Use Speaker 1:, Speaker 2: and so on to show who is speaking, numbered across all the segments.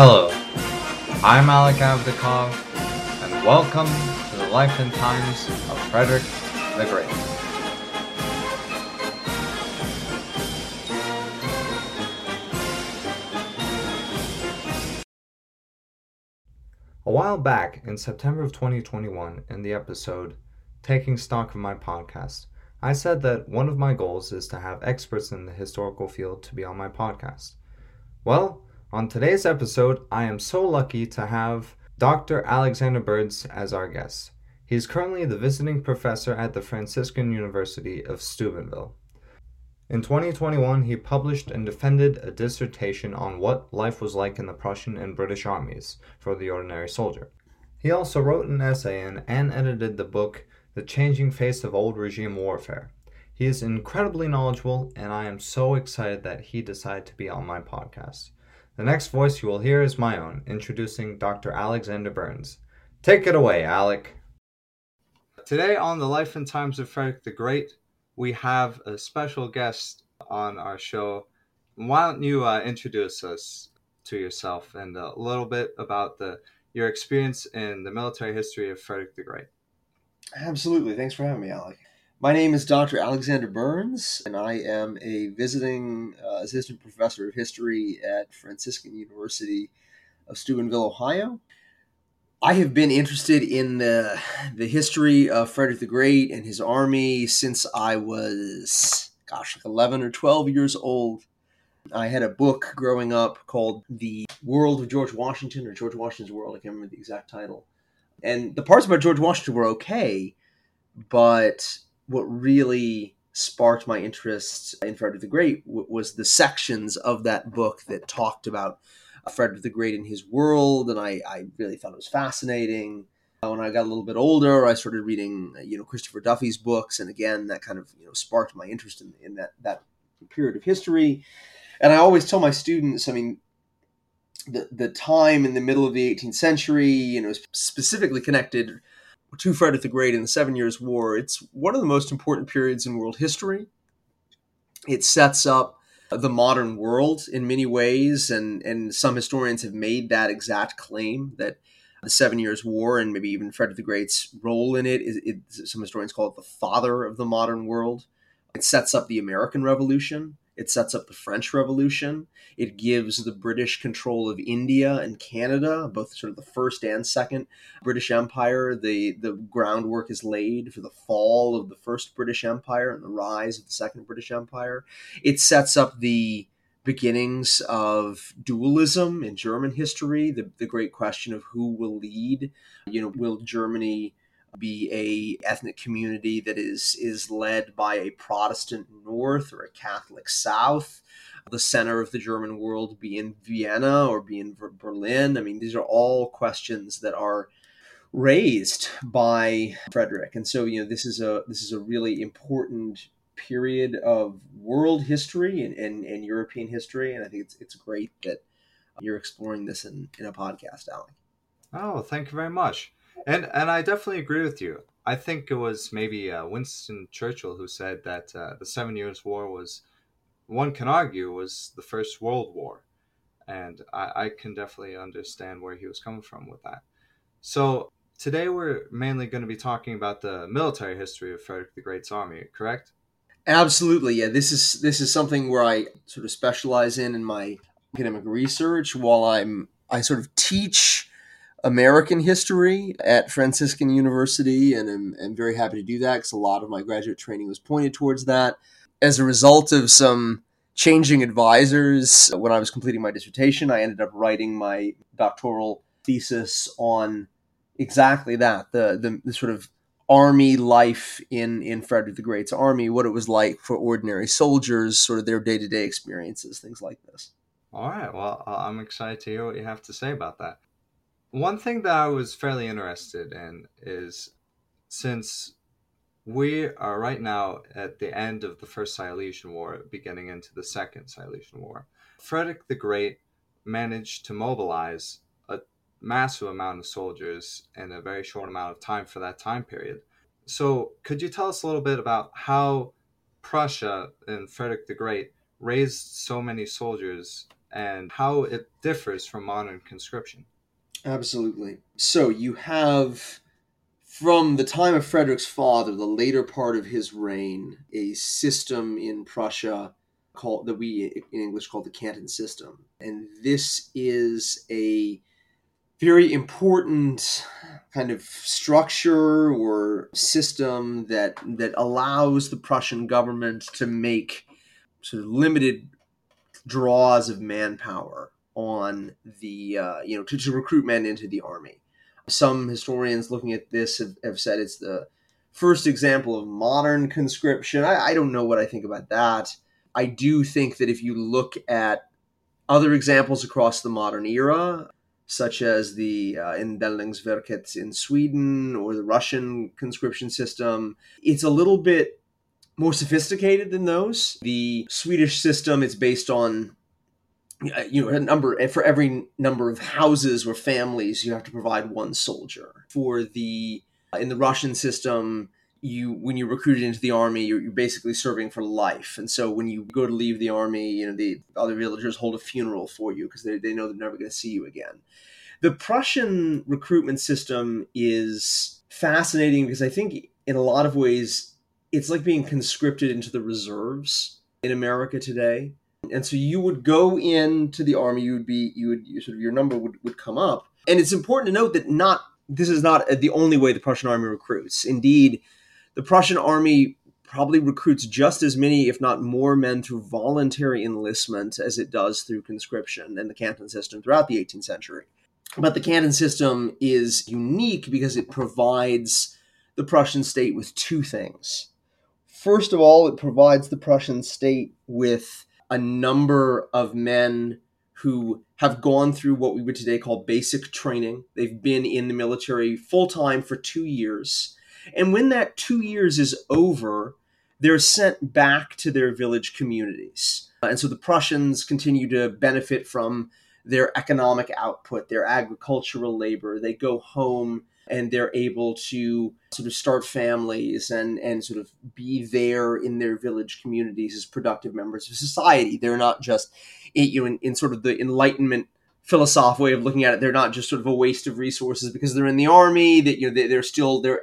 Speaker 1: Hello, I'm Alec Avdakov, and welcome to the life and times of Frederick the Great. A while back, in September of 2021, in the episode Taking Stock of My Podcast, I said that one of my goals is to have experts in the historical field to be on my podcast. Well, on today's episode, I am so lucky to have Dr. Alexander Burns as our guest. He is currently the visiting professor at the Franciscan University of Steubenville. In 2021, he published and defended a dissertation on what life was like in the Prussian and British armies for the ordinary soldier. He also wrote an essay in and edited the book The Changing Face of Old Regime Warfare. He is incredibly knowledgeable, and I am so excited that he decided to be on my podcast. The next voice you will hear is my own, introducing Dr. Alexander Burns. Take it away, Alec. Today on the Life and Times of Frederick the Great, we have a special guest on our show. Why don't you uh, introduce us to yourself and a little bit about the your experience in the military history of Frederick the Great?
Speaker 2: Absolutely. Thanks for having me, Alec. My name is Dr. Alexander Burns, and I am a visiting uh, assistant professor of history at Franciscan University of Steubenville, Ohio. I have been interested in the, the history of Frederick the Great and his army since I was, gosh, like 11 or 12 years old. I had a book growing up called The World of George Washington or George Washington's World. I can't remember the exact title. And the parts about George Washington were okay, but what really sparked my interest in Frederick the Great was the sections of that book that talked about Frederick the Great and his world, and I, I really thought it was fascinating. Uh, when I got a little bit older, I started reading, you know, Christopher Duffy's books, and again, that kind of you know sparked my interest in, in that that period of history. And I always tell my students, I mean, the the time in the middle of the 18th century, you know, specifically connected to Frederick the Great in the Seven Years' War. It's one of the most important periods in world history. It sets up the modern world in many ways, and and some historians have made that exact claim that the Seven Years' War and maybe even Frederick the Great's role in it is it, some historians call it the father of the modern world. It sets up the American Revolution. It sets up the French Revolution. It gives the British control of India and Canada, both sort of the first and second British Empire. The, the groundwork is laid for the fall of the first British Empire and the rise of the second British Empire. It sets up the beginnings of dualism in German history, the, the great question of who will lead. You know, will Germany be a ethnic community that is is led by a Protestant North or a Catholic South. The center of the German world be in Vienna or be in Berlin. I mean, these are all questions that are raised by Frederick, and so you know this is a this is a really important period of world history and, and, and European history, and I think it's it's great that you're exploring this in, in a podcast, Alec.
Speaker 1: Oh, thank you very much. And and I definitely agree with you. I think it was maybe uh, Winston Churchill who said that uh, the Seven Years' War was, one can argue, was the First World War, and I, I can definitely understand where he was coming from with that. So today we're mainly going to be talking about the military history of Frederick the Great's army, correct?
Speaker 2: Absolutely, yeah. This is this is something where I sort of specialize in in my academic research while I'm I sort of teach American history at Franciscan University, and I'm, I'm very happy to do that because a lot of my graduate training was pointed towards that. As a result of some changing advisors, when I was completing my dissertation, I ended up writing my doctoral thesis on exactly that the, the, the sort of army life in in Frederick the Great's army, what it was like for ordinary soldiers, sort of their day to day experiences, things like this.
Speaker 1: All right. Well, I'm excited to hear what you have to say about that. One thing that I was fairly interested in is since we are right now at the end of the First Silesian War, beginning into the Second Silesian War, Frederick the Great managed to mobilize a massive amount of soldiers in a very short amount of time for that time period. So, could you tell us a little bit about how Prussia and Frederick the Great raised so many soldiers and how it differs from modern conscription.
Speaker 2: Absolutely. So you have from the time of Frederick's father, the later part of his reign, a system in Prussia called that we in English call the Canton system. And this is a very important kind of structure or system that that allows the Prussian government to make sort of limited draws of manpower on the uh, you know to, to recruit men into the army some historians looking at this have, have said it's the first example of modern conscription. I, I don't know what I think about that. I do think that if you look at other examples across the modern era, such as the uh, Indelningsverket in Sweden or the Russian conscription system, it's a little bit more sophisticated than those. The Swedish system is based on you know a number for every number of houses or families you have to provide one soldier. For the uh, in the russian system you when you're recruited into the army you're, you're, basically serving for life. And so when you go to leave the army you know the other villagers hold a funeral for you because they, they know they're never going to see you again. The prussian recruitment system is fascinating because i think in a lot of ways it's like being conscripted into the reserves in america today and so you would go into the army you would be you would sort of your number would, would come up. And it's important to note that not this is not uh, the only way the prussian army recruits. Indeed the prussian army probably recruits just as many if not more men through voluntary enlistment as it does through conscription and the canton system throughout the 18th century. But the canton system is unique because it provides the prussian state with two things. First of all it provides the prussian state with a number of men who have gone through what we would today call basic training. They've been in the military full time for two years. And when that two years is over, they're sent back to their village communities. And so the Prussians continue to benefit from their economic output, their agricultural labor. They go home and they're able to sort of start families and and sort of be there in their village communities as productive members of society. They're not just you know in, in sort of the enlightenment philosophical way of looking at it. They're not just sort of a waste of resources because they're in the army. That you know they, they're still their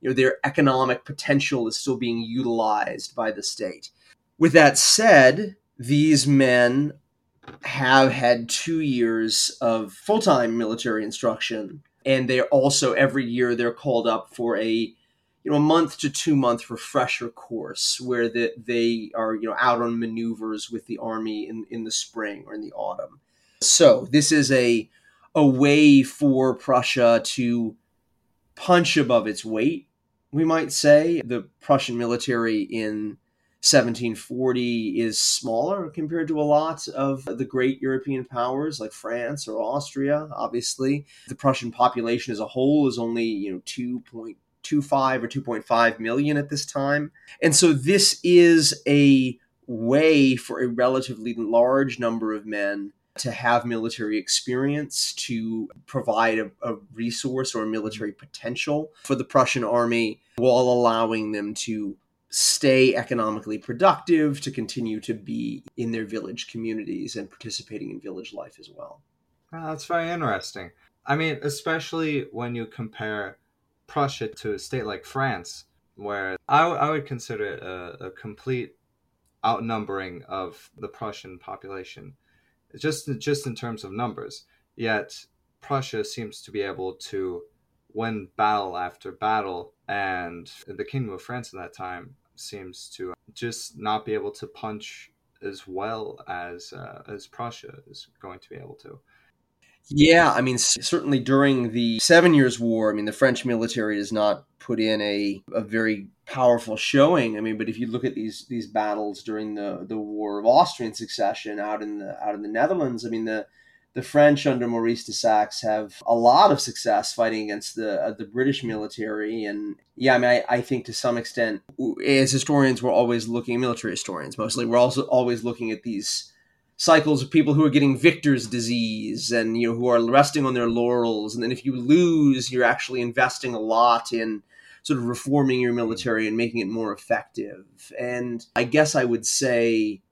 Speaker 2: you know their economic potential is still being utilized by the state. With that said, these men have had two years of full time military instruction and they're also every year they're called up for a you know a month to two month refresher course where the, they are you know out on maneuvers with the army in, in the spring or in the autumn. So this is a a way for prussia to punch above its weight we might say. The prussian military in 1740 is smaller compared to a lot of the great European powers like France or Austria. Obviously, the Prussian population as a whole is only you know 2.25 or 2.5 million at this time, and so this is a way for a relatively large number of men to have military experience, to provide a, a, resource or military potential for the Prussian army while allowing them to stay economically productive, to continue to be in their village communities and participating in village life as well.
Speaker 1: Oh, that's very interesting. I mean, especially when you compare Prussia to a state like France, where I, w- I would consider it a, a complete outnumbering of the Prussian population, just just in terms of numbers. Yet Prussia seems to be able to win battle after battle, and the Kingdom of France in that time seems to just not be able to punch as well as uh, as Prussia is going to be able to.
Speaker 2: Yeah, I mean, certainly during the Seven Years' War, I mean, the French military does not put in a, a very powerful showing. I mean, but if you look at these these battles during the the War of Austrian Succession out in the out in the Netherlands, I mean, the the French under Maurice de Saxe have a lot of success fighting against the uh, the British military, and yeah, I mean, I, I, think to some extent, as historians, we're always looking, military historians mostly, we're also always looking at these cycles of people who are getting victor's disease and you know who are resting on their laurels, and then if you lose, you're actually investing a lot in sort of reforming your military and making it more effective. And I guess I would say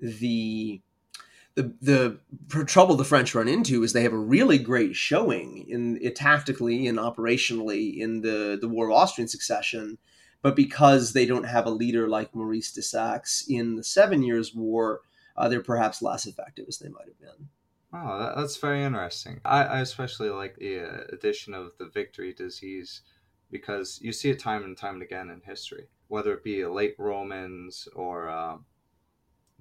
Speaker 2: the the the trouble the French run into is they have a really great showing in tactically and operationally in the the War of Austrian Succession, but because they don't have a leader like Maurice de Saxe in the Seven Years' War, uh, they're perhaps less effective as they might have been.
Speaker 1: Wow, that, that's very interesting. I, I especially like the uh, addition of the victory disease because you see it time and time again in history, whether it be late Romans or uh,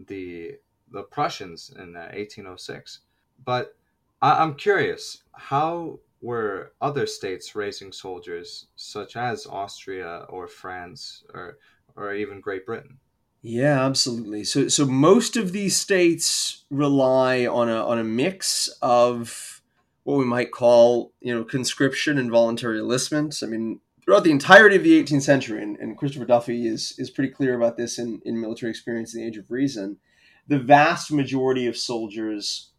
Speaker 1: the the Prussians in uh, 1806. But I, I'm curious, how were other states raising soldiers, such as Austria or France or or even Great Britain?
Speaker 2: Yeah, absolutely. So so most of these states rely on a on a mix of what we might call, you know, conscription and voluntary enlistment. I mean, throughout the entirety of the 18th century, and, and Christopher Duffy is is pretty clear about this in, in military experience in the Age of Reason, the vast majority of soldiers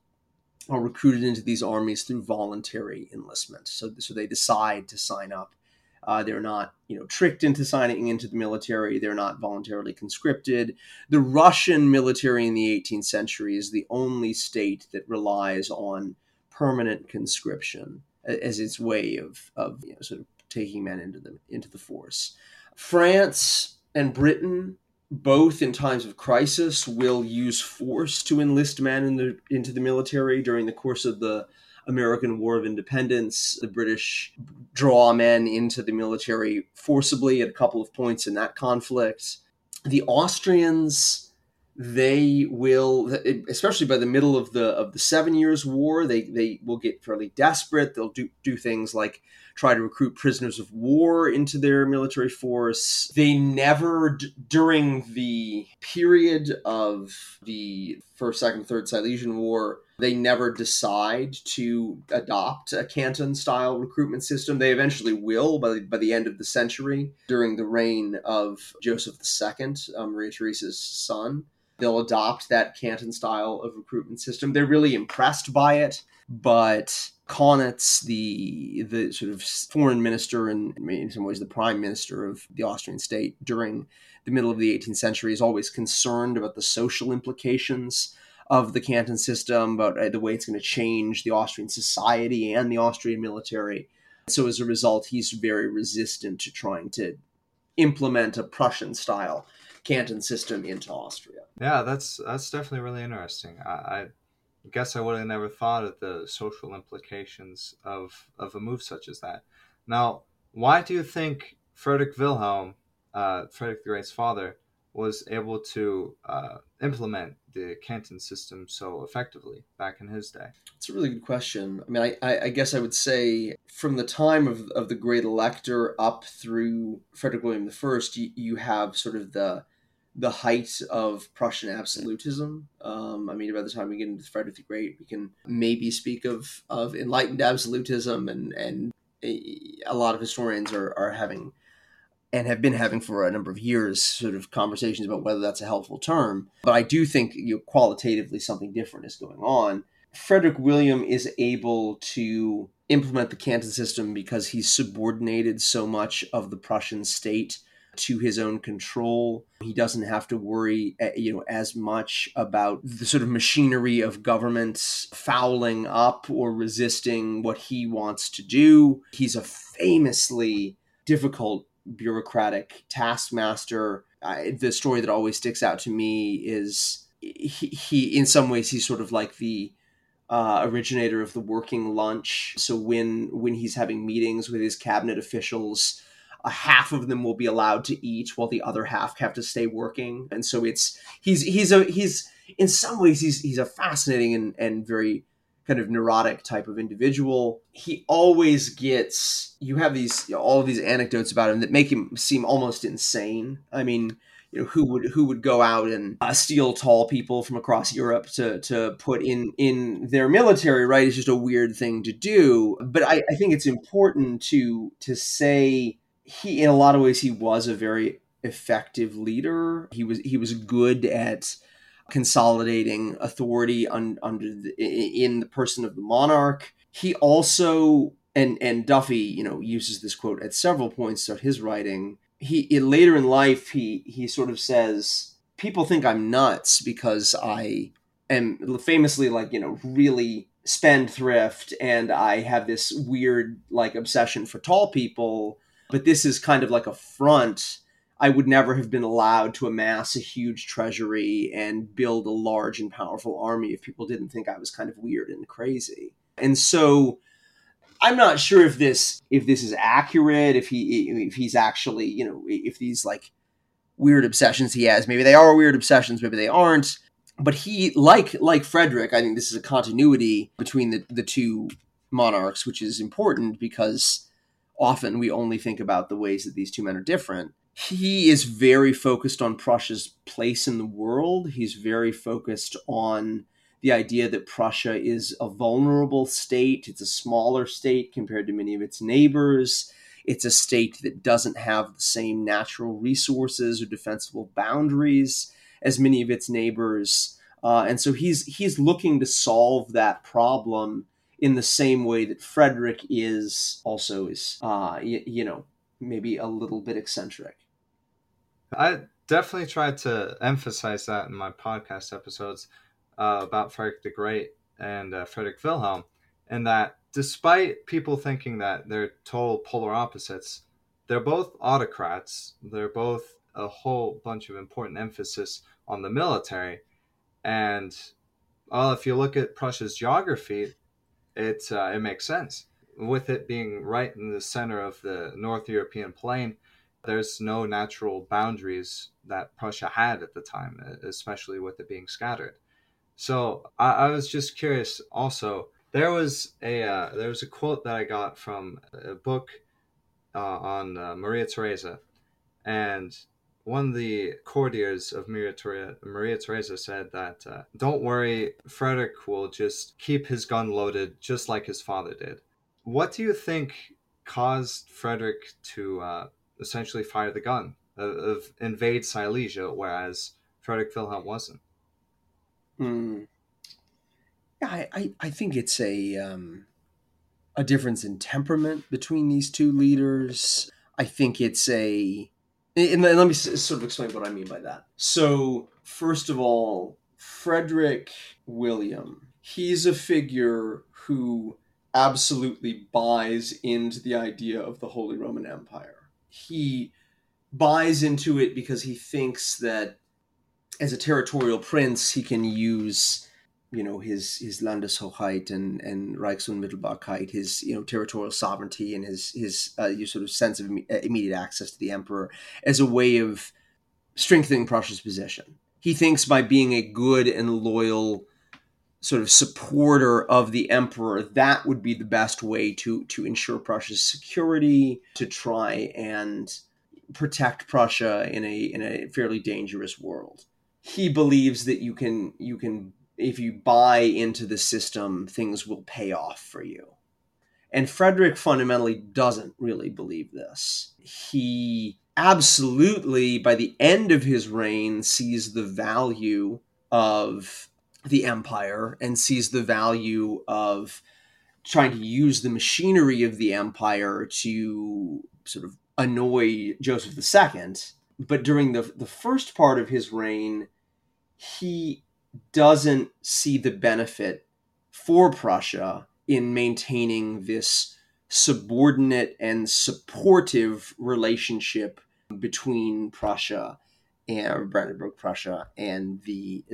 Speaker 2: are recruited into these armies through voluntary enlistment. So, so they decide to sign up. Uh, they're not, you know, tricked into signing into the military. They're not voluntarily conscripted. The Russian military in the 18th century is the only state that relies on permanent conscription as its way of, of you know, sort of taking men into the into the force. France and Britain both in times of crisis will use force to enlist men in the, into the military during the course of the American War of Independence. The British draw men into the military forcibly at a couple of points in that conflict. The Austrians they will especially by the middle of the of the 7 years war they they will get fairly desperate they'll do do things like try to recruit prisoners of war into their military force. They never, d- during the period of the First, Second, Third Silesian War, they never decide to adopt a canton style recruitment system. They eventually will by the, by the end of the century during the reign of Joseph II, um, Maria Theresa's son. They'll adopt that canton style of recruitment system. They're really impressed by it, but Kaunitz, the the sort of foreign minister and in some ways the prime minister of the Austrian state during the middle of the 18th century, is always concerned about the social implications of the canton system, about uh, the way it's going to change the Austrian society and the Austrian military. So as a result, he's very resistant to trying to implement a Prussian style canton system into Austria.
Speaker 1: Yeah, that's that's definitely really interesting. I, I guess I would have never thought of the social implications of, of a move such as that. Now, why do you think Frederick Wilhelm, uh, Frederick the Great's father, was able to uh, implement the canton system so effectively back in his day?
Speaker 2: It's a really good question. I mean, I, I, guess I would say from the time of, of the Great Elector up through Frederick William I, you, you have sort of the the height of Prussian absolutism. Um, I mean, by the time we get into Frederick the Great, we can maybe speak of, of enlightened absolutism, and, and a lot of historians are, are having and have been having for a number of years sort of conversations about whether that's a helpful term. But I do think you know, qualitatively something different is going on. Frederick William is able to implement the Canton system because he's subordinated so much of the Prussian state to his own control. He doesn't have to worry, eh, you know, as much about the sort of machinery of government fouling up or resisting what he wants to do. He's a famously difficult bureaucratic taskmaster. I, the story that always sticks out to me is he, he in some ways, he's sort of like the uh, originator of the working lunch. So when when he's having meetings with his cabinet officials, a half of them will be allowed to eat while the other half have to stay working. And so it's he's he's a he's in some ways he's he's a fascinating and, and very kind of neurotic type of individual. He always gets you have these you know, all of these anecdotes about him that make him seem almost insane. I mean you know who would who would go out and uh, steal tall people from across Europe to to put in in their military right? It's just a weird thing to do. But I, I think it's important to to say he in a lot of ways he was a very effective leader. He was he was good at consolidating authority un, under the, in the person of the monarch. He also and and Duffy, you know, uses this quote at several points throughout his writing. He later in life he he sort of says people think I'm nuts because I am famously like you know really spendthrift and I have this weird like obsession for tall people, but this is kind of like a front. I would never have been allowed to amass a huge treasury and build a large and powerful army if people didn't think I was kind of weird and crazy. And so I'm not sure if this if this is accurate, if he if he's actually, you know, if these like weird obsessions he has, maybe they are weird obsessions, maybe they aren't but he like like Frederick, I think this is a continuity between the, the two monarchs, which is important because often we only think about the ways that these two men are different. He is very focused on Prussia's place in the world. He's very focused on the idea that Prussia is a vulnerable state. It's a smaller state compared to many of its neighbors. It's a state that doesn't have the same natural resources or defensible boundaries as many of its neighbors. Uh, and so he's he's looking to solve that problem in the same way that Frederick is also is uh, y- you know maybe a little bit eccentric.
Speaker 1: I definitely tried to emphasize that in my podcast episodes uh, about Frederick the Great and uh, Frederick Wilhelm, and that despite people thinking that they're total polar opposites, they're both autocrats. They're both a whole bunch of important emphasis on the military. And well, if you look at Prussia's geography, it uh, it makes sense. With it being right in the center of the North European plain, there's no natural boundaries that Prussia had at the time, especially with it being scattered. So I, I was just curious. Also, there was a uh, there was a quote that I got from a book uh, on uh, Maria Theresa, and one of the courtiers of Maria, Theresa, Maria Theresa said that, uh, don't worry, Frederick will just keep his gun loaded just like his father did. What do you think caused Frederick to uh, essentially fire the gun, of, of, invade Silesia, whereas Frederick Wilhelm wasn't?
Speaker 2: Mm. Yeah, I, I, I, think it's a, um, a difference in temperament between these two leaders. I think it's a and let me sort of explain what I mean by that. So, first of all, Frederick William, he's a figure who absolutely buys into the idea of the Holy Roman Empire. He buys into it because he thinks that as a territorial prince, he can use you know his his Landeshoheit and and Reichsunmittelbarkeit, his you know territorial sovereignty and his his uh, sort of sense of uh, immediate access to the emperor as a way of strengthening Prussia's position. He thinks by being a good and loyal sort of supporter of the emperor, that would be the best way to to ensure Prussia's security, to try and protect Prussia in a in a fairly dangerous world. He believes that you can you can if you buy into the system, things will pay off for you. And Frederick fundamentally doesn't really believe this. He absolutely, by the end of his reign, sees the value of the empire and sees the value of trying to use the machinery of the empire to sort of annoy Joseph II. But during the, the first part of his reign, he doesn't see the benefit for Prussia in maintaining this subordinate and supportive relationship between Prussia and Brandenburg Prussia and the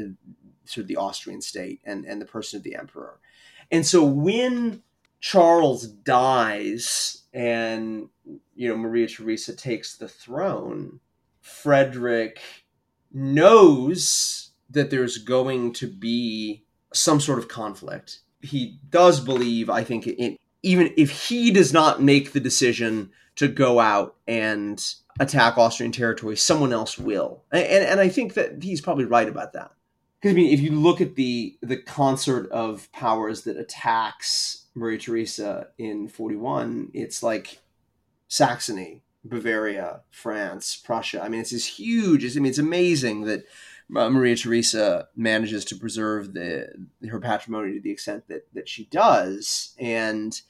Speaker 2: sort of the Austrian state and, and the person of the emperor. And so when Charles dies and you know Maria Theresa takes the throne, Frederick knows that there's going to be some sort of conflict. He does believe, I think, in, even if he does not make the decision to go out and attack Austrian territory, someone else will. And, and, and I think that he's probably right about that. Because I mean, if you look at the the concert of powers that attacks Maria Theresa in 41, it's like Saxony, Bavaria, France, Prussia. I mean, it's this huge. I mean, it's amazing that Maria Theresa manages to preserve the her patrimony to the extent that that she does, and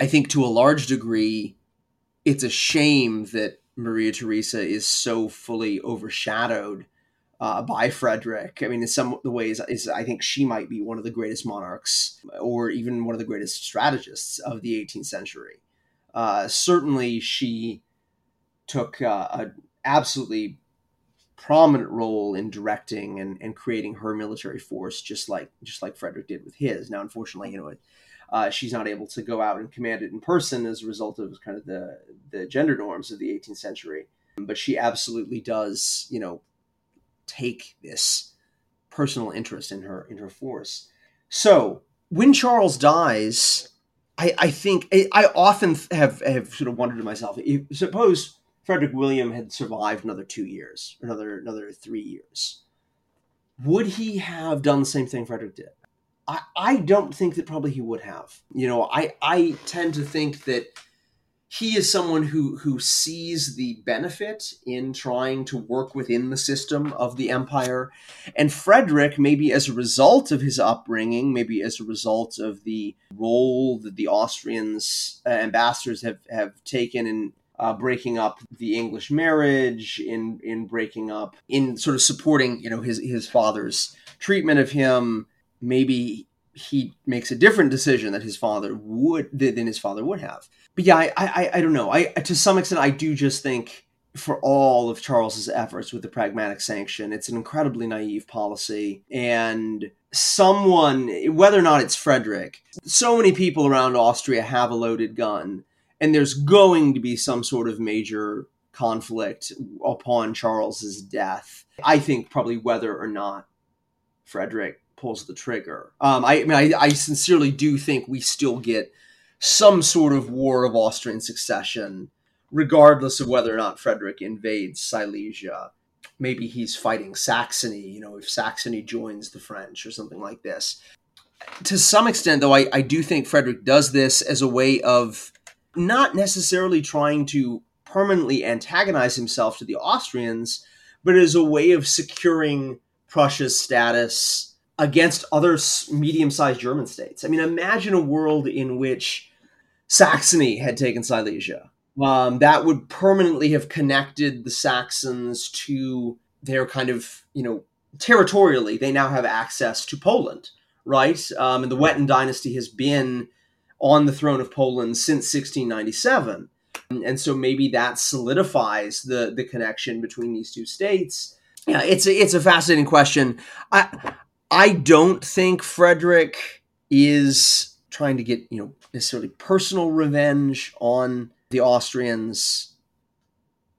Speaker 2: I think to a large degree, it's a shame that Maria Theresa is so fully overshadowed uh, by Frederick. I mean, in some the ways, is I think she might be one of the greatest monarchs, or even one of the greatest strategists of the 18th century. Uh, certainly, she took uh, an absolutely prominent role in directing and, and creating her military force, just like just like Frederick did with his. Now, unfortunately, you know, uh, she's not able to go out and command it in person as a result of kind of the the gender norms of the 18th century. But she absolutely does, you know, take this personal interest in her in her force. So when Charles dies, I, I think I, I often have have sort of wondered to myself: if, suppose Frederick William had survived another two years, another another three years, would he have done the same thing Frederick did? I, I don't think that probably he would have. You know, I, I tend to think that he is someone who who sees the benefit in trying to work within the system of the empire and frederick maybe as a result of his upbringing maybe as a result of the role that the austrians uh, ambassadors have have taken in uh, breaking up the english marriage in in breaking up in sort of supporting you know his his father's treatment of him maybe he makes a different decision that his father would than his father would have. But yeah, I I, I don't know. I to some extent I do just think for all of Charles's efforts with the pragmatic sanction, it's an incredibly naive policy and someone whether or not it's Frederick, so many people around Austria have a loaded gun and there's going to be some sort of major conflict upon Charles's death. I think probably whether or not Frederick pulls the trigger. Um, I, I mean, I, I sincerely do think we still get some sort of war of Austrian succession, regardless of whether or not Frederick invades Silesia. Maybe he's fighting Saxony, you know, if Saxony joins the French or something like this. To some extent, though, I, I do think Frederick does this as a way of not necessarily trying to permanently antagonize himself to the Austrians, but as a way of securing Prussia's status against other medium-sized German states. I mean, imagine a world in which Saxony had taken Silesia. Um, that would permanently have connected the Saxons to their kind of, you know, territorially. They now have access to Poland, right? Um, and the Wettin dynasty has been on the throne of Poland since 1697. And so maybe that solidifies the the connection between these two states. Yeah, it's a, it's a fascinating question. I I don't think Frederick is trying to get, you know, necessarily personal revenge on the Austrians.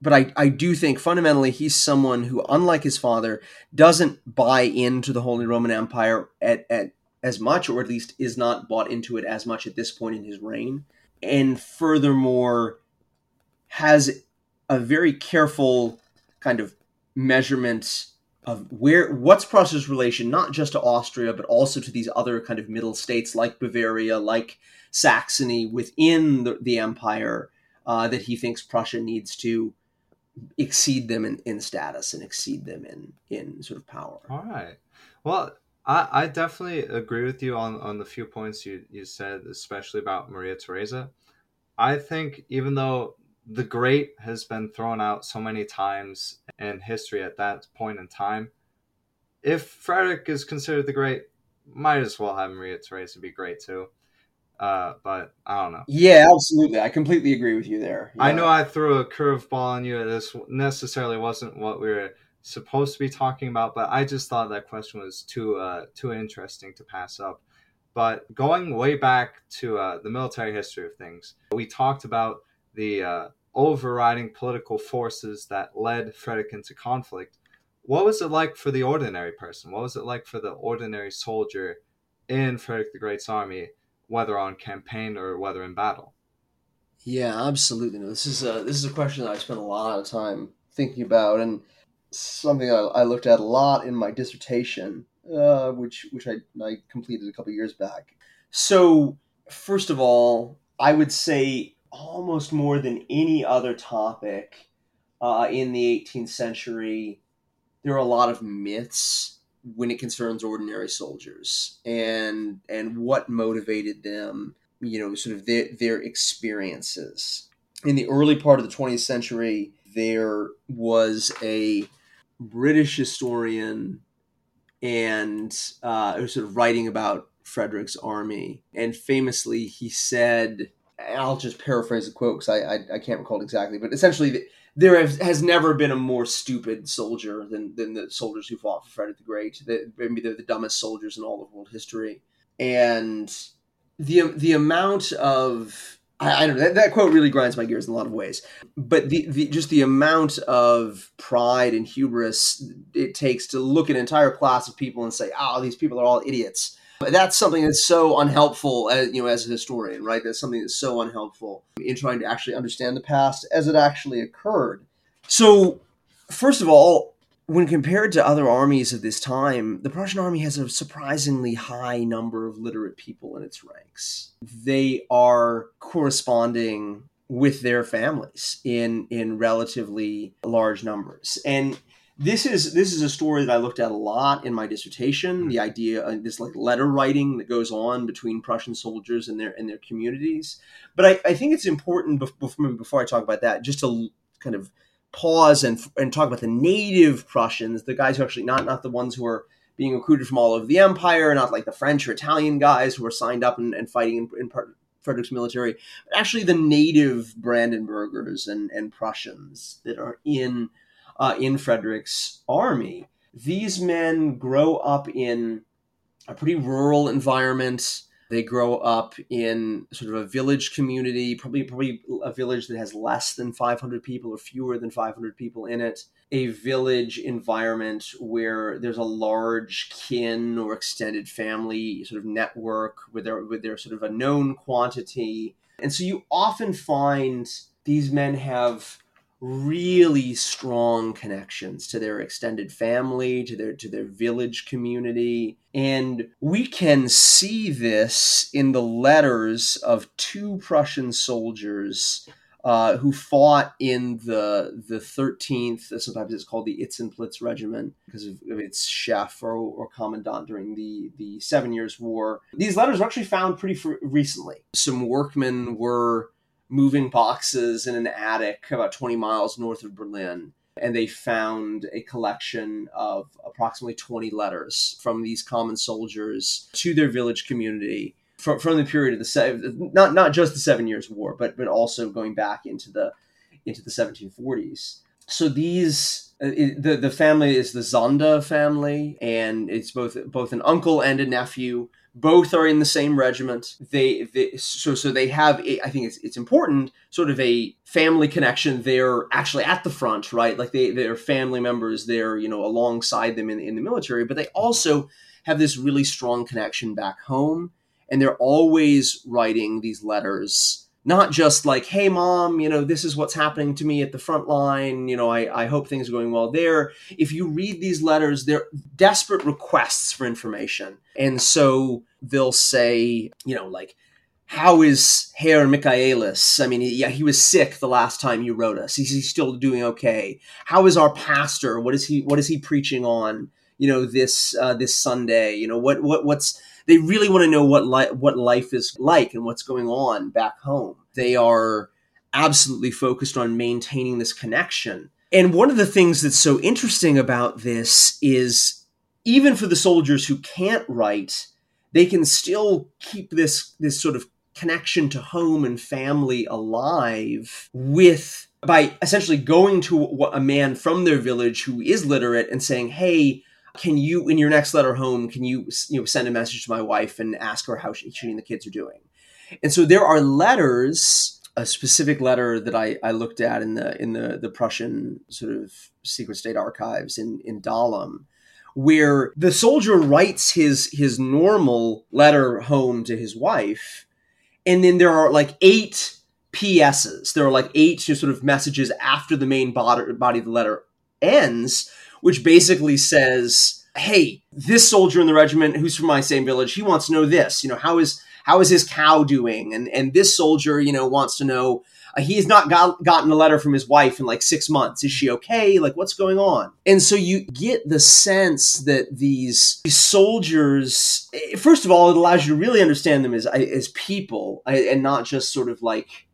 Speaker 2: But I, I do think fundamentally he's someone who, unlike his father, doesn't buy into the Holy Roman Empire at, at as much, or at least is not bought into it as much at this point in his reign. And furthermore, has a very careful kind of measurement of where what's Prussia's relation not just to Austria but also to these other kind of middle states like Bavaria, like Saxony within the, the empire uh, that he thinks Prussia needs to exceed them in, in status and exceed them in in sort of power.
Speaker 1: All right. Well, I, I definitely agree with you on, on the few points you, you said, especially about Maria Theresa. I think even though the great has been thrown out so many times in history at that point in time. If Frederick is considered the great, might as well have Maria Theresa be great too. Uh, but I don't know.
Speaker 2: Yeah, absolutely. I completely agree with you there. Yeah.
Speaker 1: I know I threw a curveball on you. This necessarily wasn't what we were supposed to be talking about, but I just thought that question was too uh, too interesting to pass up. But going way back to uh, the military history of things, we talked about the uh, overriding political forces that led Frederick into conflict. What was it like for the ordinary person? What was it like for the ordinary soldier in Frederick the Great's army, whether on campaign or whether in battle?
Speaker 2: Yeah, absolutely. This is a this is a question that I spent a lot of time thinking about, and something I, I looked at a lot in my dissertation, uh, which which I, I completed a couple years back. So, first of all, I would say almost more than any other topic uh, in the 18th century, there are a lot of myths when it concerns ordinary soldiers and and what motivated them, you know, sort of their, their experiences. In the early part of the 20th century, there was a British historian and uh, sort of writing about Frederick's army. And famously, he said, I'll just paraphrase the quote because I, I, I can't recall exactly, but essentially, there has, has never been a more stupid soldier than, than the soldiers who fought for Frederick the Great. The, maybe they're the dumbest soldiers in all of world history. And the the amount of I, I don't know that, that, quote really grinds my gears in a lot of ways, but the, the just the amount of pride and hubris it takes to look at an entire class of people and say, "Oh, these people are all idiots." That's something that's so unhelpful, as you know, as a historian, right? That's something that's so unhelpful in trying to actually understand the past as it actually occurred. So, first of all, when compared to other armies of this time, the Prussian army has a surprisingly high number of literate people in its ranks. They are corresponding with their families in in relatively large numbers. And this is this is a story that I looked at a lot in my dissertation. Mm-hmm. The idea of this like letter writing that goes on between Prussian soldiers and their and their communities. But I, I think it's important before, before I talk about that, just to kind of pause and and talk about the native Prussians, the guys who actually not not the ones who are being recruited from all over the empire, not like the French or Italian guys who were signed up and, and fighting in, in Frederick's military, but actually the native Brandenburgers and, and Prussians that are in uh, in Frederick's army. These men grow up in a pretty rural environment. They grow up in sort of a village community, probably probably a village that has less than 500 people or fewer than 500 people in it. A village environment where there's a large kin or extended family sort of network with their with their sort of a known quantity. And so you often find these men have really strong connections to their extended family to their to their village community. And we can see this in the letters of two Prussian soldiers uh, who fought in the the 13th sometimes it's called the Itzenplitz regiment because of, of its chef or, or, commandant during the the seven years war. These letters were actually found pretty fr- recently. Some workmen were moving boxes in an attic about 20 miles north of Berlin. And they found a collection of approximately 20 letters from these common soldiers to their village community from, from the period of the seven, not not just the Seven Years' War, but but also going back into the into the 1740s. So these uh, the the family is the Zonda family, and it's both both an uncle and a nephew both are in the same regiment. They, they so so they have. A, I think it's it's important, sort of a family connection. They're actually at the front, right? Like they they're family members. They're you know alongside them in in the military, but they also have this really strong connection back home, and they're always writing these letters not just like, hey, mom, you know, this is what's happening to me at the front line. You know, I, I hope things are going well there. If you read these letters, they're desperate requests for information. And so they'll say, you know, like, how is Herr Michaelis? I mean, yeah, he was sick the last time you wrote us. Is he still doing okay? How is our pastor? What is he? What is he preaching on? You know, this uh, this Sunday. You know, what what what's they really want to know what li- what life is like and what's going on back home. They are absolutely focused on maintaining this connection. And one of the things that's so interesting about this is even for the soldiers who can't write, they can still keep this this sort of connection to home and family alive with by essentially going to a man from their village who is literate and saying, "Hey, can you in your next letter home can you you know send a message to my wife and ask her how she, she and the kids are doing and so there are letters a specific letter that I, I looked at in the in the the Prussian sort of secret state archives in in Dahlem where the soldier writes his his normal letter home to his wife and then there are like eight PSs. There are like eight sort of messages after the main body, body of the letter ends which basically says, "Hey, this soldier in the regiment who's from my same village, he wants to know this. You know, how is how is his cow doing? And and this soldier, you know, wants to know." Uh, he has not got, gotten a letter from his wife in like six months. Is she okay? Like, what's going on? And so you get the sense that these, these soldiers, eh, first of all, it allows you to really understand them as, as people and not just sort of like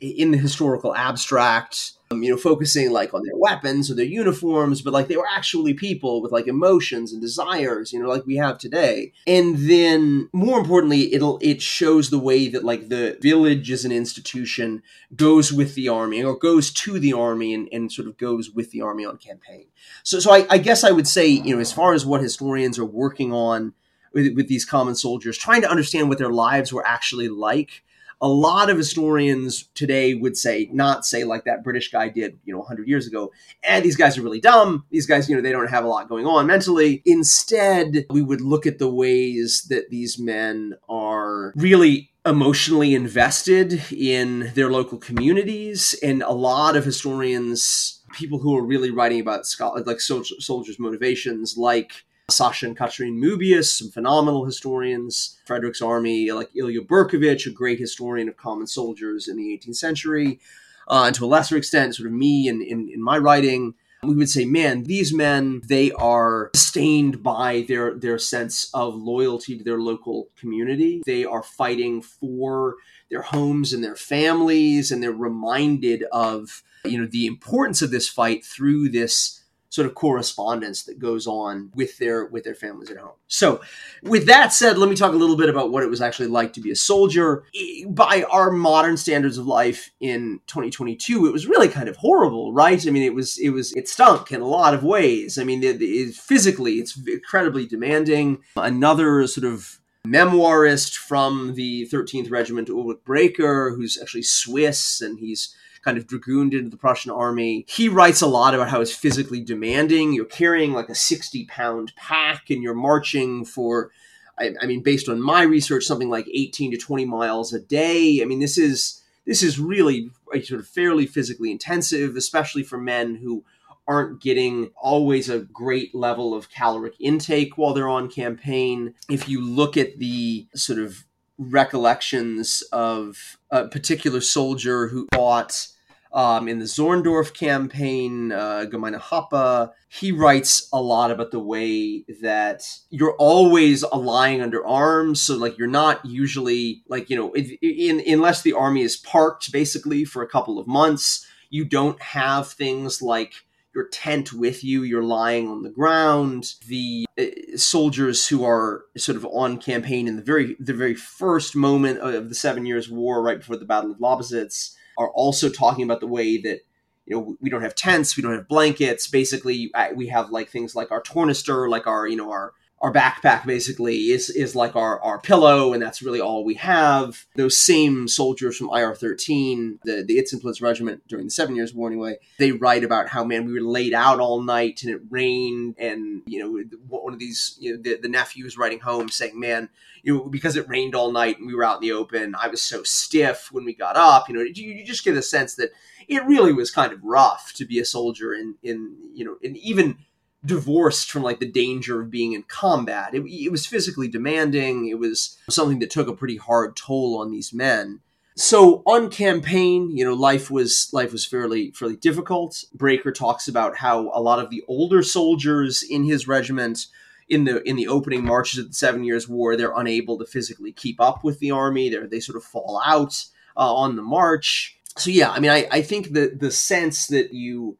Speaker 2: in the historical abstract um, you know, focusing like on their weapons or their uniforms, but like they were actually people with like emotions and desires, you know, like we have today. And then more importantly, it'll it shows the way that like the village as an institution goes with the army or goes to the army and, and sort of goes with the army on campaign. So so I, I guess I would say, you know, as far as what historians are working on with, with these common soldiers, trying to understand what their lives were actually like a lot of historians today would say not say like that british guy did you know 100 years ago and these guys are really dumb. These guys you know they don't have a lot going on mentally. Instead we would look at the ways that these men are really emotionally invested in their local communities and a lot of historians people who are really writing about like soldiers motivations like Sasha and Katerine Möbius, some phenomenal historians, Frederick's Army, like Ilya Berkovich, a great historian of common soldiers in the 18th century, uh, and to a lesser extent, sort of me in, in, in my writing, we would say, man, these men, they are sustained by their, their sense of loyalty to their local community. They are fighting for their homes and their families, and they're reminded of, you know, the importance of this fight through this sort of correspondence that goes on with their with their families at home. So, with that said, let me talk a little bit about what it was actually like to be a soldier. By our modern standards of life in 2022, it was really kind of horrible, right? I mean, it was it was it stunk in a lot of ways. I mean, it, it, physically, it's incredibly demanding. Another sort of memoirist from the 13th Regiment, Ulrich Bräker, who's actually Swiss, and he's kind of dragooned into the Prussian army. He writes a lot about how it's physically demanding. You're carrying like a 60 pound pack and you're marching for, I, I mean, based on my research, something like 18 to 20 miles a day. I mean, this is this is really sort of fairly physically intensive, especially for men who aren't getting always a great level of caloric intake while they're on campaign. If you look at the sort of recollections of a particular soldier who fought um, in the Zorndorf campaign, uh, Gemeine Hoppe, he writes a lot about the way that you're always lying under arms. So, like, you're not usually, like, you know, in, unless the army is parked basically for a couple of months, you don't have things like your tent with you, you're lying on the ground. The uh, soldiers who are sort of on campaign in the very the very first moment of the Seven Years' War, right before the Battle of Lobositz, are also talking about the way that you know we don't have tents we don't have blankets. Basically we have like things like our tornister like our you know our our backpack basically is is like our, our pillow and that's really all we have. Those same soldiers from ir-13 the, the Itzenplitz regiment during the seven years war anyway they write about how man we were laid out all night and it rained and you know one of these you know the, the nephews writing home saying man you know because it rained all night and we were out in the open i was so stiff when we got up you know you, you just get a sense that it really was kind of rough to be a soldier in in you know and even divorced from like the danger of being in combat. It, it, was physically demanding. It was something that took a pretty hard toll on these men. So on campaign, you know, life was life was fairly fairly difficult. Bräker talks about how a lot of the older soldiers in his regiment in the in the opening marches of the Seven Years' War, they're unable to physically keep up with the army. They they sort of fall out uh, on the march. So yeah, I mean, I, I think that the sense that you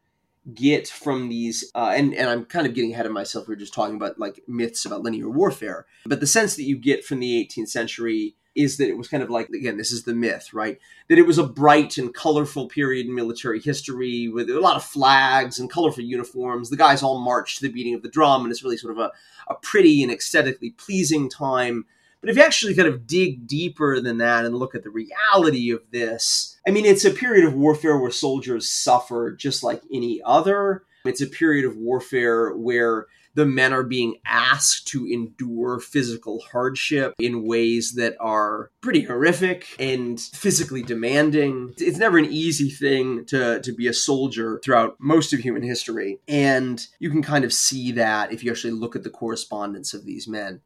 Speaker 2: get from these uh, and and I'm kind of getting ahead of myself. We are just talking about like myths about linear warfare, but the sense that you get from the 18th century is that it was kind of like again this is the myth right that it was a bright and colorful period in military history with a lot of flags and colorful uniforms the guys all march to the beating of the drum and it's really sort of a, a pretty and aesthetically pleasing time but if you actually kind of dig deeper than that and look at the reality of this, I mean, it's a period of warfare where soldiers suffer just like any other. It's a period of warfare where the men are being asked to endure physical hardship in ways that are pretty horrific and physically demanding. It's never an easy thing to, to be a soldier throughout most of human history. And you can kind of see that if you actually look at the correspondence of these men.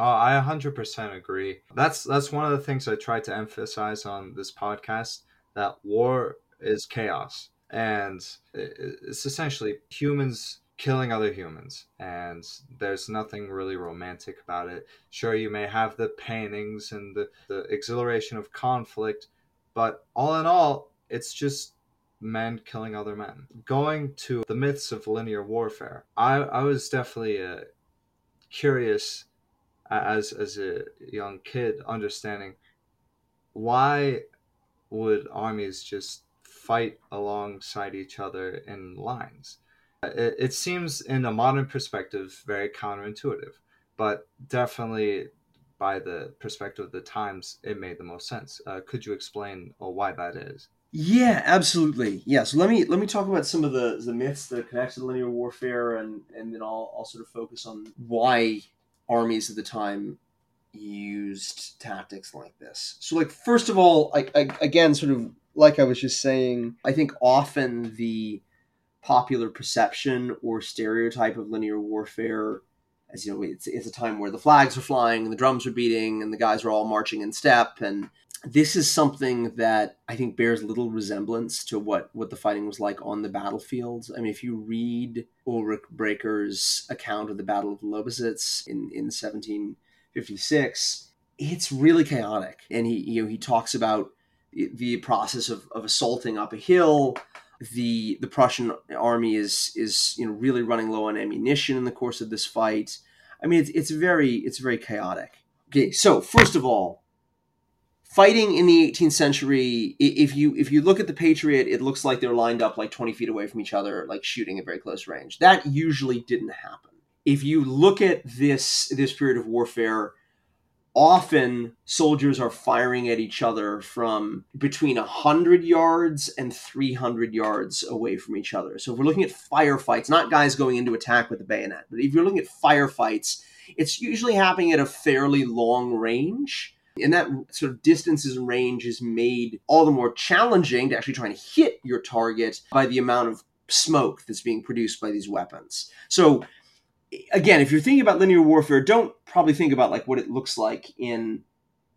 Speaker 1: Uh, I 100% agree. That's that's one of the things I try to emphasize on this podcast that war is chaos and it's essentially humans killing other humans and there's nothing really romantic about it. Sure you may have the paintings and the, the exhilaration of conflict, but all in all it's just men killing other men. Going to the myths of linear warfare, I, I was definitely uh, curious as as a young kid, understanding why would armies just fight alongside each other in lines. It, it seems, in a modern perspective, very counterintuitive, but definitely by the perspective of the times, it made the most sense. Uh, could you explain uh, why that is?
Speaker 2: Yeah, absolutely. Yeah. So let me let me talk about some of the the myths that connect to linear warfare, and and then I'll I'll sort of focus on why armies of the time used tactics like this. So, like first of all, I again, sort of like I was just saying, I think often the popular perception or stereotype of linear warfare as you know it's, it's a time where the flags are flying and the drums are beating and the guys are all marching in step and this is something that I think bears little resemblance to what, what the fighting was like on the battlefields. I mean, if you read Ulrich Bräker's account of the Battle of Lobositz in, in 1756, it's really chaotic. And he, you know, he talks about the process of, of assaulting up a hill. The, the Prussian army is, is, you know, really running low on ammunition in the course of this fight. I mean, it's, it's very, it's very chaotic. Okay. So first of all, fighting in the 18th century if you if you look at the patriot it looks like they're lined up like 20 feet away from each other like shooting at very close range. That usually didn't happen. If you look at this this period of warfare often soldiers are firing at each other from between 100 yards and 300 yards away from each other. So if we're looking at firefights not guys going into attack with a bayonet but if you're looking at firefights it's usually happening at a fairly long range and that sort of distances and range is made all the more challenging to actually trying to hit your target by the amount of smoke that's being produced by these weapons. So again, if you're thinking about linear warfare, don't probably think about like what it looks like in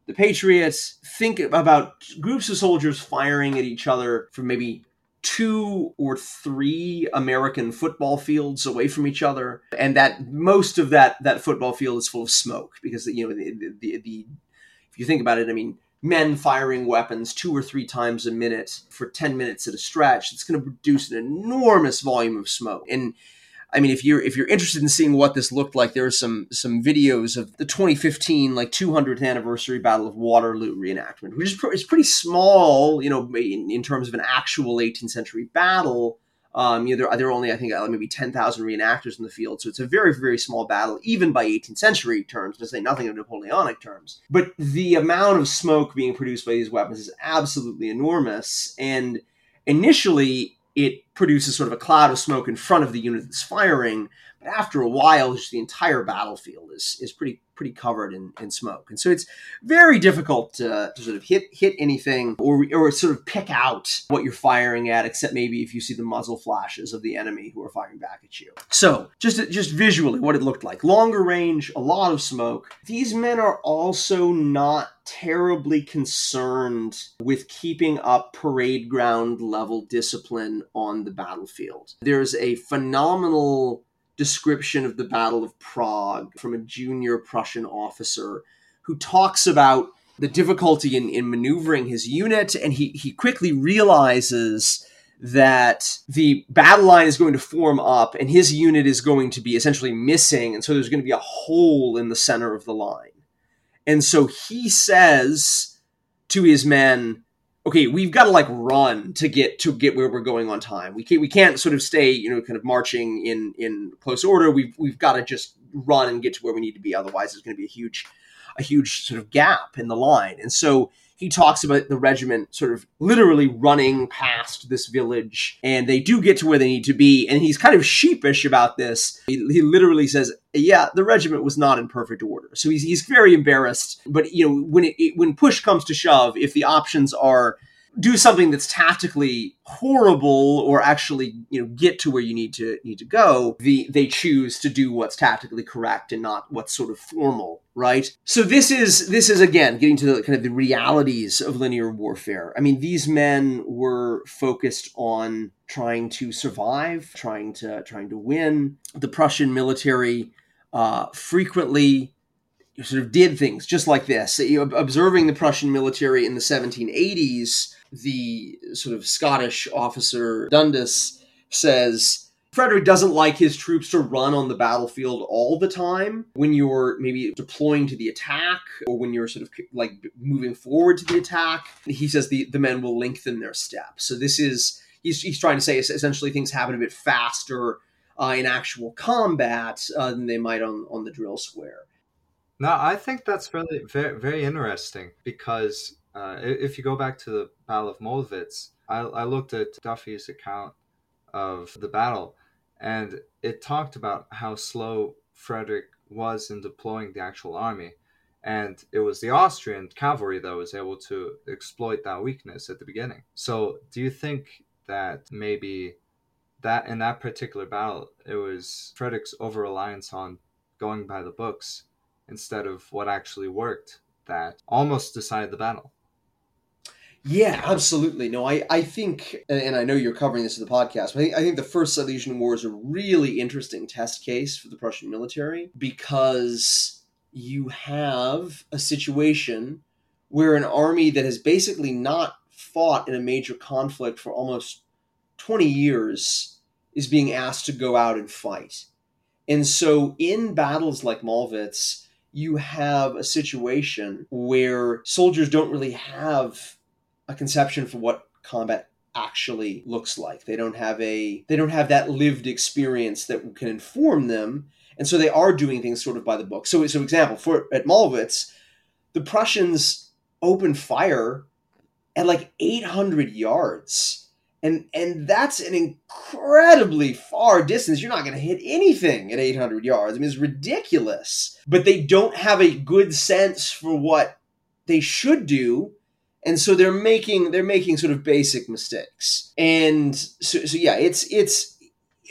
Speaker 2: the Patriots. Think about groups of soldiers firing at each other from maybe two or three American football fields away from each other, and that most of that that football field is full of smoke because you know the the, the if you think about it, I mean, men firing weapons two or three times a minute for 10 minutes at a stretch, it's going to produce an enormous volume of smoke. And I mean, if you're if you're interested in seeing what this looked like, there are some some videos of the 2015 like 200th anniversary Battle of Waterloo reenactment, which is, pr- is pretty small, you know, in, in terms of an actual 18th century battle. Um, you know, there, there are only, I think, uh, maybe 10,000 reenactors in the field. So it's a very, very small battle, even by 18th century terms, to say nothing of Napoleonic terms. But the amount of smoke being produced by these weapons is absolutely enormous. And initially, it produces sort of a cloud of smoke in front of the unit that's firing. After a while, just the entire battlefield is, is pretty pretty covered in, in smoke. And so it's very difficult to, to sort of hit hit anything or, or sort of pick out what you're firing at, except maybe if you see the muzzle flashes of the enemy who are firing back at you. So just just visually what it looked like. Longer range, a lot of smoke. These men are also not terribly concerned with keeping up parade ground level discipline on the battlefield. There's a phenomenal description of the Battle of Prague from a junior Prussian officer who talks about the difficulty in, in maneuvering his unit, and he, he quickly realizes that the battle line is going to form up and his unit is going to be essentially missing, and so there's going to be a hole in the center of the line. And so he says to his men, okay, we've got to like run to get to get where we're going on time. We can't we can't sort of stay, you know, kind of marching in in close order. We've we've got to just run and get to where we need to be. Otherwise, there's going to be a huge a huge sort of gap in the line. And so he talks about the regiment sort of literally running past this village and they do get to where they need to be and he's kind of sheepish about this. He, he literally says yeah the regiment was not in perfect order. So he's, he's very embarrassed but you know when it, it when push comes to shove if the options are do something that's tactically horrible or actually you know get to where you need to need to go the they choose to do what's tactically correct and not what's sort of formal right? So this is this is again getting to the kind of the realities of linear warfare. I mean these men were focused on trying to survive trying to trying to win. The prussian military uh, frequently sort of did things just like this. Observing the Prussian military in the 1780s, the sort of Scottish officer Dundas says Frederick doesn't like his troops to run on the battlefield all the time when you're maybe deploying to the attack or when you're sort of like moving forward to the attack. He says the, the men will lengthen their steps. So this is, he's, he's trying to say essentially things happen a bit faster uh, in actual combat uh, than they might on, on the drill square.
Speaker 1: No, I think that's really very, very interesting because uh, if you go back to the Battle of Mollwitz, I, I looked at Duffy's account of the battle and it talked about how slow Frederick was in deploying the actual army. And it was the Austrian cavalry that was able to exploit that weakness at the beginning. So, do you think that maybe that in that particular battle, it was Frederick's over reliance on going by the books instead of what actually worked that almost decided the battle?
Speaker 2: Yeah, absolutely. No, I, I think, and I know you're covering this in the podcast, but I think, I think the First Silesian War is a really interesting test case for the Prussian military because you have a situation where an army that has basically not fought in a major conflict for almost 20 years is being asked to go out and fight. And so in battles like Mollwitz, you have a situation where soldiers don't really have a conception for what combat actually looks like. They don't have a they don't have that lived experience that can inform them, and so they are doing things sort of by the book. So, so example for at Mollwitz, the Prussians open fire at like 800 yards. And, and that's an incredibly far distance. You're not going to hit anything at 800 yards. I mean, it's ridiculous. But they don't have a good sense for what they should do and so they're making they're making sort of basic mistakes. And so, so yeah it's it's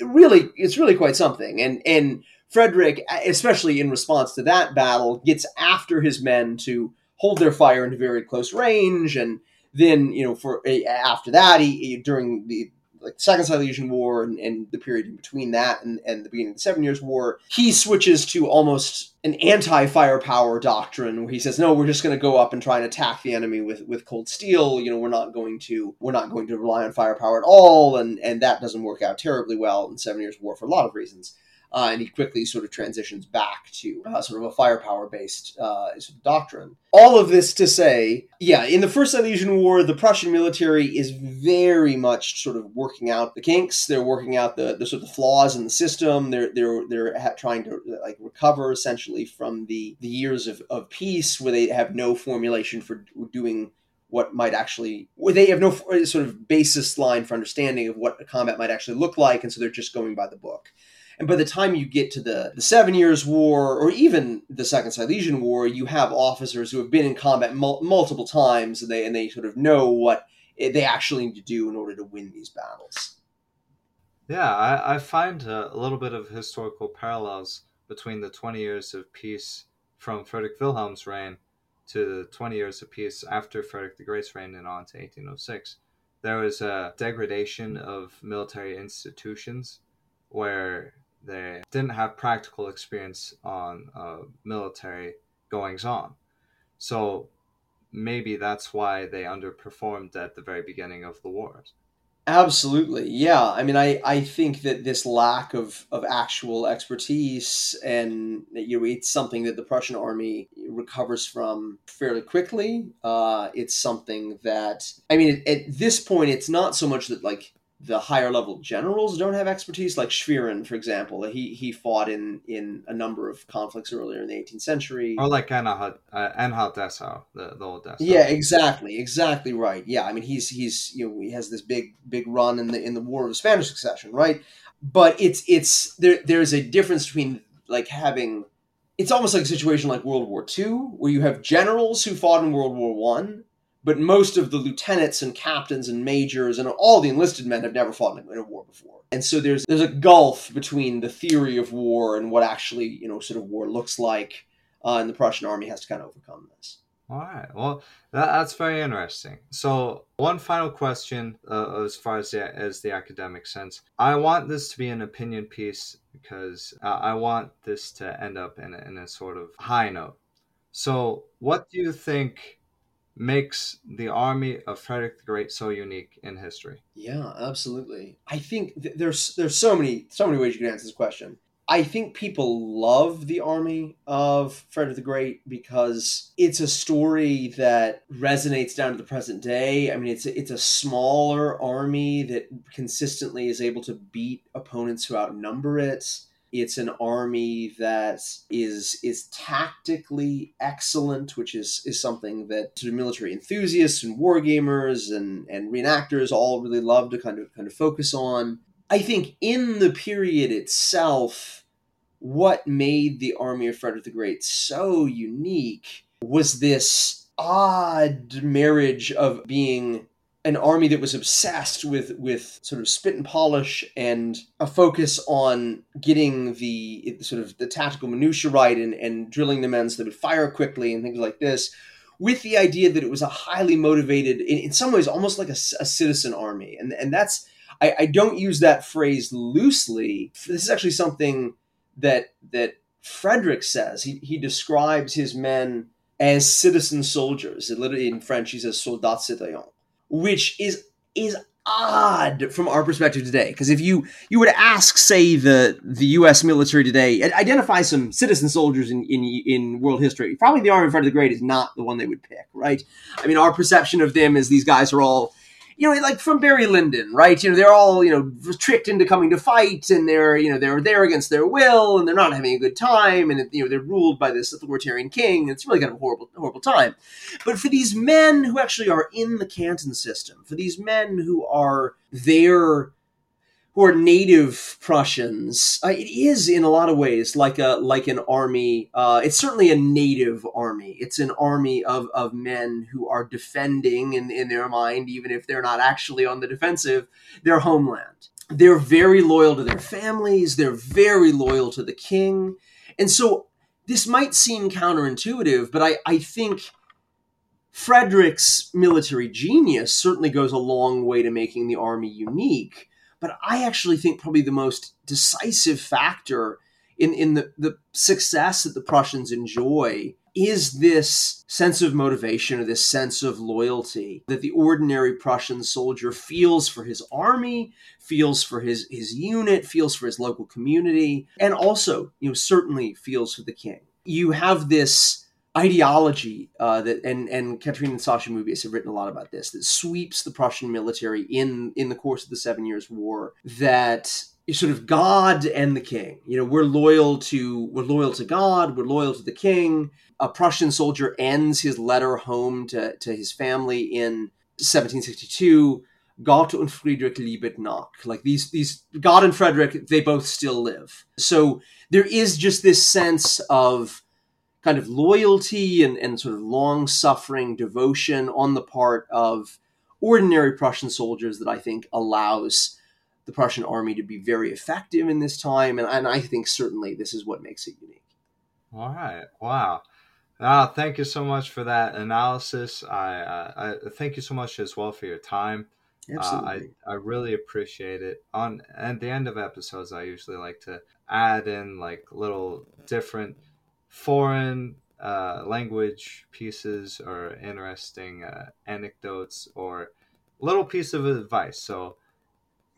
Speaker 2: really it's really quite something. And and frederick especially in response to that battle gets after his men to hold their fire into very close range. And then you know for eh, after that he during the like Second Silesian War and, and the period in between that and, and the beginning of the Seven Years' War, he switches to almost an anti-firepower doctrine where he says, no, we're just going to go up and try and attack the enemy with, with cold steel. You know, we're not going to we're not going to rely on firepower at all, and and that doesn't work out terribly well in Seven Years' War for a lot of reasons uh, and he quickly sort of transitions back to uh, sort of a firepower based uh, sort of doctrine. All of this to say, yeah, in the First Silesian War, the Prussian military is very much sort of working out the kinks. They're working out the, the sort of flaws in the system. They're they're they're ha- trying to like recover essentially from the the years of, of peace where they have no formulation for doing what might actually they have no sort of basis line for understanding of what a combat might actually look like and so they're just going by the book and by the time you get to the, the Seven Years' War or even the Second Silesian War, you have officers who have been in combat mul- multiple times and they, and they sort of know what they actually need to do in order to win these battles.
Speaker 1: Yeah, I, I find a, a little bit of historical parallels between the 20 years of peace from Frederick Wilhelm's reign to the 20 years of peace after Frederick the Great's reign and on to 1806. There was a degradation of military institutions where they didn't have practical experience on uh, military goings on. So maybe that's why they underperformed at the very beginning of the wars.
Speaker 2: Absolutely. Yeah. I mean, I, I think that this lack of, of actual expertise and you know, it's something that the Prussian army recovers from fairly quickly. Uh, it's something that, I mean, at, at this point, it's not so much that like the higher level generals don't have expertise, like Schwerin, for example. He he fought in in a number of conflicts earlier in the 18th century.
Speaker 1: Or like Anhalt, uh, Anhalt Dessau, the, the old Dessau.
Speaker 2: Yeah, exactly, exactly right. Yeah, I mean he's he's you know he has this big big run in the in the War of the Spanish Succession, right? But it's it's there there's a difference between like having it's almost like a situation like World War II, where you have generals who fought in World War One but most of the lieutenants and captains and majors and all the enlisted men have never fought in a war before. And so there's there's a gulf between the theory of war and what actually you know sort of war looks like, uh, and the Prussian army has to kind of overcome this.
Speaker 1: All right. Well, that, that's very interesting. So, one final question uh, as far as the, as the academic sense. I want this to be an opinion piece because uh, I want this to end up in a, in a sort of high note. So, what do you think makes the army of Frederick the Great so unique in history?
Speaker 2: Yeah, absolutely. I think th- there's there's so many so many ways you can answer this question. I think people love the army of Frederick the Great because it's a story that resonates down to the present day. I mean, it's it's a smaller army that consistently is able to beat opponents who outnumber it. It's an army that is is tactically excellent, which is is something that sort of military enthusiasts and war gamers and and reenactors all really love to kind of kind of focus on. I think in the period itself, what made the army of Frederick the Great so unique was this odd marriage of being an army that was obsessed with with sort of spit and polish and a focus on getting the sort of the tactical minutia right and, and drilling the men so they would fire quickly and things like this with the idea that it was a highly motivated in, in some ways almost like a, a, citizen army. And and that's I, I don't use that phrase loosely. This is actually something that that frederick says. He, he describes his men as citizen soldiers. Literally in french he says soldats citoyens which is is odd from our perspective today. Because if you you would ask say the the US military today identify some citizen soldiers in in, in world history. Probably the army in front of the Great is not the one they would pick right? I mean our perception of them is these guys are all you know, like from Barry Lyndon, right? You know, they're all, you know, tricked into coming to fight and they're, you know, they're there against their will and they're not having a good time and, you know, they're ruled by this authoritarian king. It's really kind of a horrible, horrible time. But for these men who actually are in the Canton system, for these men who are there who are native Prussians, uh, it is in a lot of ways like a like an army. Uh, it's certainly a native army. It's an army of, of men who are defending in, in their mind, even if they're not actually on the defensive, their homeland. They're very loyal to their families. They're very loyal to the king, and so this might seem counterintuitive, but I, I think. Frederick's military genius certainly goes a long way to making the army unique but I actually think probably the most decisive factor in, in the, the success that the Prussians enjoy is this sense of motivation or this sense of loyalty that the ordinary Prussian soldier feels for his army, feels for his, his unit, feels for his local community, and also, you know, certainly feels for the king. You have this ideology uh, that and and Catherine and Sasha Moebius have written a lot about this that sweeps the Prussian military in in the course of the Seven Years' War that sort of God and the King. You know, we're loyal to we're loyal to God, we're loyal to the King. A Prussian soldier ends his letter home to, to his family in 1762. Gott und Friedrich liebet noch. Like these, these God and Frederick, they both still live. So there is just this sense of kind of loyalty and, and sort of long suffering devotion on the part of ordinary Prussian soldiers that I think allows the Prussian army to be very effective in this time. And, and I think certainly this is what makes it unique.
Speaker 1: All right. Wow. Ah, thank you so much for that analysis. I, uh, I thank you so much as well for your time. Absolutely. Uh, I, I really appreciate it. On at the end of episodes, I usually like to add in like little different foreign uh, language pieces or interesting uh, anecdotes or little piece of advice. So,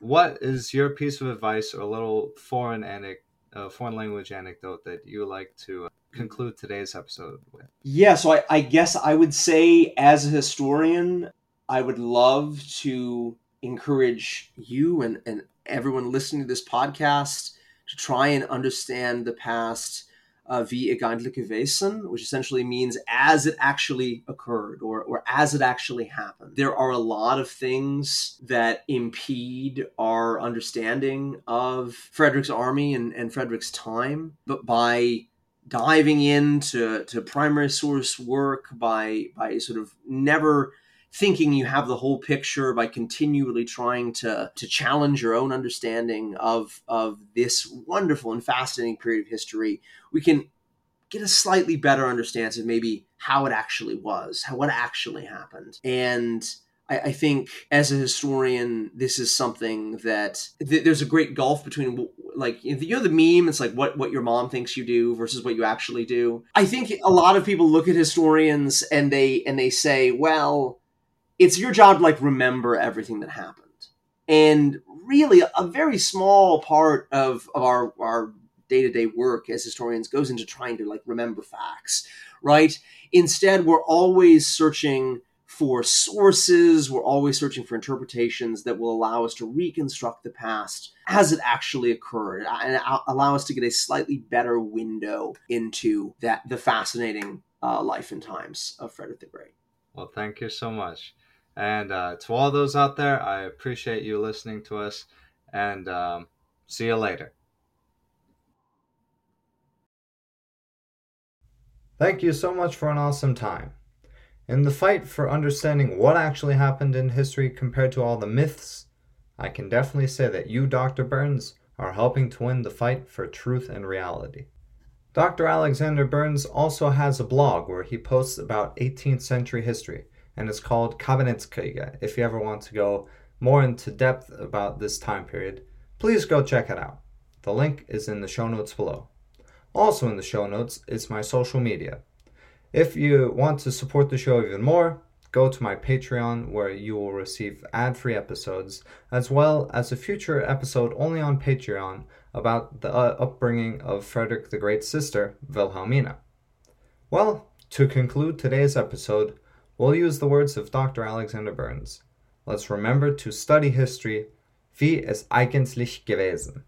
Speaker 1: what is your piece of advice or little foreign anec- uh, foreign language anecdote that you like to uh, conclude today's episode with?
Speaker 2: Yeah, so I, I guess I would say, as a historian, I would love to encourage you and, and everyone listening to this podcast to try and understand the past uh, wie which essentially means as it actually occurred or, or as it actually happened. There are a lot of things that impede our understanding of Frederick's army and, and Frederick's time, but by diving into to primary source work, by by sort of never thinking you have the whole picture by continually trying to to challenge your own understanding of of this wonderful and fascinating period of history we can get a slightly better understanding of maybe how it actually was how what actually happened and I, think as a historian, this is something that th- there's a great gulf between like you know the meme. It's like what what your mom thinks you do versus what you actually do. I think a lot of people look at historians and they and they say, well, it's your job to like remember everything that happened. And really, a very small part of, of our our day to day work as historians goes into trying to like remember facts, right? Instead, we're always searching for sources. We're always searching for interpretations that will allow us to reconstruct the past as it actually occurred and allow us to get a slightly better window into that the fascinating uh, life and times of Frederick the Great.
Speaker 1: Well, thank you so much. And uh, to all those out there, I appreciate you listening to us and um, see you later. Thank you so much for an awesome time. In the fight for understanding what actually happened in history compared to all the myths, I can definitely say that you, Dr. Burns, are helping to win the fight for truth and reality. Dr. Alexander Burns also has a blog where he posts about 18th century history, and it's called Kabinettskriege. If you ever want to go more into depth about this time period, please go check it out. The link is in the show notes below. Also in the show notes is my social media. If you want to support the show even more, go to my Patreon where you will receive ad free episodes, as well as a future episode only on Patreon about the uh, upbringing of Frederick the Great's sister, Wilhelmina. Well, to conclude today's episode, we'll use the words of Dr. Alexander Burns. Let's remember to study history, wie es eigentlich gewesen.